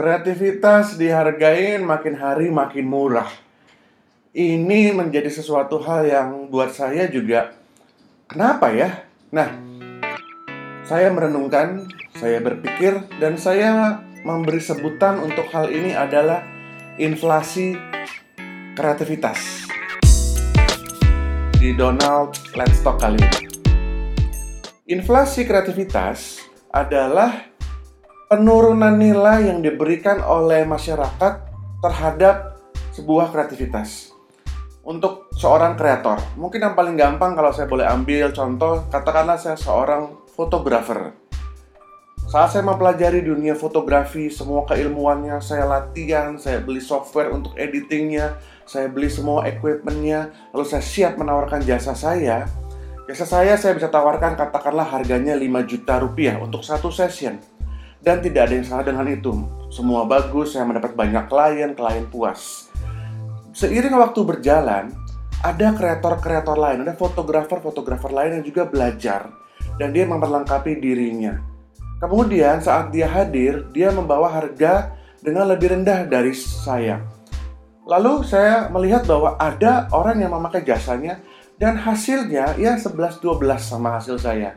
Kreativitas dihargain makin hari makin murah. Ini menjadi sesuatu hal yang buat saya juga kenapa ya? Nah, saya merenungkan, saya berpikir dan saya memberi sebutan untuk hal ini adalah inflasi kreativitas. Di Donald Talk kali ini. Inflasi kreativitas adalah penurunan nilai yang diberikan oleh masyarakat terhadap sebuah kreativitas. Untuk seorang kreator, mungkin yang paling gampang kalau saya boleh ambil contoh, katakanlah saya seorang fotografer. Saat saya mempelajari dunia fotografi, semua keilmuannya saya latihan, saya beli software untuk editingnya, saya beli semua equipmentnya, lalu saya siap menawarkan jasa saya. Jasa saya saya bisa tawarkan katakanlah harganya 5 juta rupiah untuk satu session dan tidak ada yang salah dengan itu. Semua bagus, saya mendapat banyak klien, klien puas. Seiring waktu berjalan, ada kreator-kreator lain, ada fotografer-fotografer lain yang juga belajar dan dia memperlengkapi dirinya. Kemudian saat dia hadir, dia membawa harga dengan lebih rendah dari saya. Lalu saya melihat bahwa ada orang yang memakai jasanya dan hasilnya ya 11-12 sama hasil saya.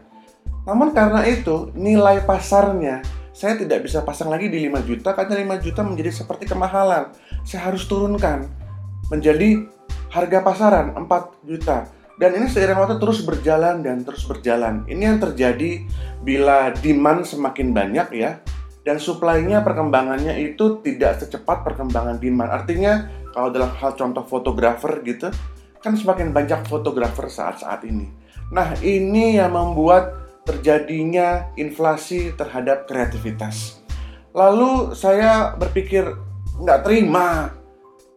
Namun karena itu nilai pasarnya saya tidak bisa pasang lagi di 5 juta karena 5 juta menjadi seperti kemahalan. Saya harus turunkan menjadi harga pasaran 4 juta. Dan ini seiring waktu terus berjalan dan terus berjalan. Ini yang terjadi bila demand semakin banyak ya dan supply-nya perkembangannya itu tidak secepat perkembangan demand. Artinya kalau dalam hal contoh fotografer gitu kan semakin banyak fotografer saat-saat ini. Nah, ini yang membuat terjadinya inflasi terhadap kreativitas. Lalu saya berpikir nggak terima,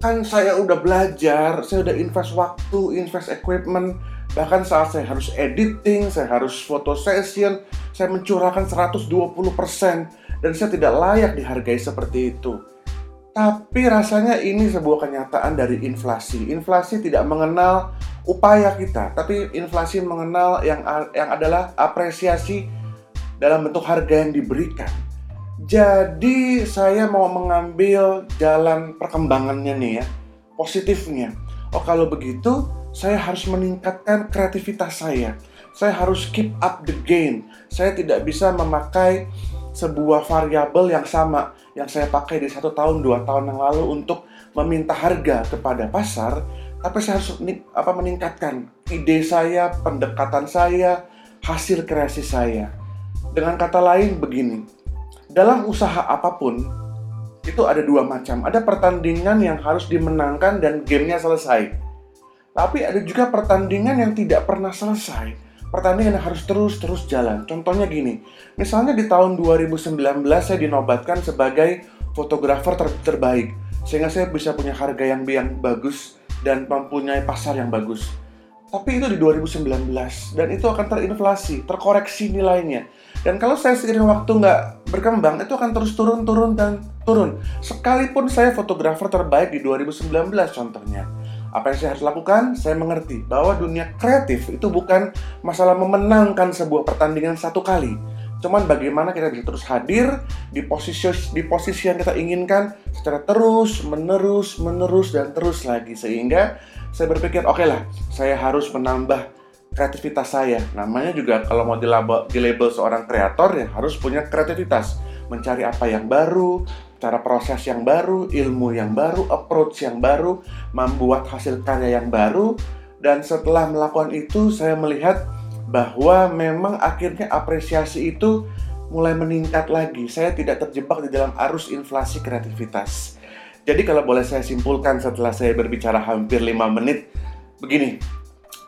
kan saya udah belajar, saya udah invest waktu, invest equipment, bahkan saat saya harus editing, saya harus foto session, saya mencurahkan 120% dan saya tidak layak dihargai seperti itu. Tapi rasanya ini sebuah kenyataan dari inflasi. Inflasi tidak mengenal upaya kita, tapi inflasi mengenal yang yang adalah apresiasi dalam bentuk harga yang diberikan. Jadi saya mau mengambil jalan perkembangannya nih ya, positifnya. Oh kalau begitu, saya harus meningkatkan kreativitas saya. Saya harus keep up the game. Saya tidak bisa memakai sebuah variabel yang sama yang saya pakai di satu tahun dua tahun yang lalu untuk meminta harga kepada pasar tapi saya harus apa meningkatkan ide saya, pendekatan saya, hasil kreasi saya. Dengan kata lain begini, dalam usaha apa pun itu ada dua macam. Ada pertandingan yang harus dimenangkan dan gamenya selesai. Tapi ada juga pertandingan yang tidak pernah selesai. Pertandingan yang harus terus-terus jalan. Contohnya gini, misalnya di tahun 2019 saya dinobatkan sebagai fotografer ter terbaik. Sehingga saya bisa punya harga yang, yang bagus dan mempunyai pasar yang bagus. Tapi itu di 2019 dan itu akan terinflasi, terkoreksi nilainya. Dan kalau saya seiring waktu nggak berkembang, itu akan terus turun, turun, dan turun. Sekalipun saya fotografer terbaik di 2019 contohnya. Apa yang saya harus lakukan? Saya mengerti bahwa dunia kreatif itu bukan masalah memenangkan sebuah pertandingan satu kali, Cuman bagaimana kita bisa terus hadir di posisi di posisi yang kita inginkan secara terus menerus menerus dan terus lagi sehingga saya berpikir oke okay lah saya harus menambah kreativitas saya. Namanya juga kalau mau dilabel, dilabel seorang kreator ya harus punya kreativitas, mencari apa yang baru, cara proses yang baru, ilmu yang baru, approach yang baru, membuat hasil karya yang baru dan setelah melakukan itu saya melihat bahwa memang akhirnya apresiasi itu mulai meningkat lagi. Saya tidak terjebak di dalam arus inflasi kreativitas. Jadi kalau boleh saya simpulkan setelah saya berbicara hampir 5 menit, begini.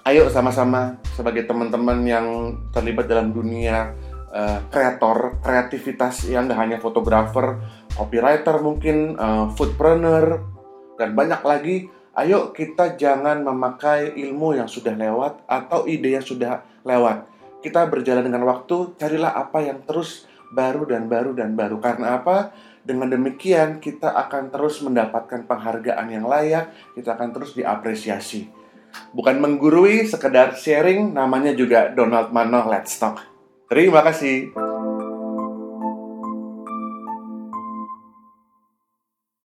Ayo sama-sama sebagai teman-teman yang terlibat dalam dunia uh, kreator, kreativitas yang gak hanya fotografer, copywriter mungkin, uh, foodpreneur, dan banyak lagi Ayo kita jangan memakai ilmu yang sudah lewat atau ide yang sudah lewat. Kita berjalan dengan waktu, carilah apa yang terus baru dan baru dan baru. Karena apa? Dengan demikian kita akan terus mendapatkan penghargaan yang layak, kita akan terus diapresiasi. Bukan menggurui, sekedar sharing, namanya juga Donald Mano Let's Talk. Terima kasih.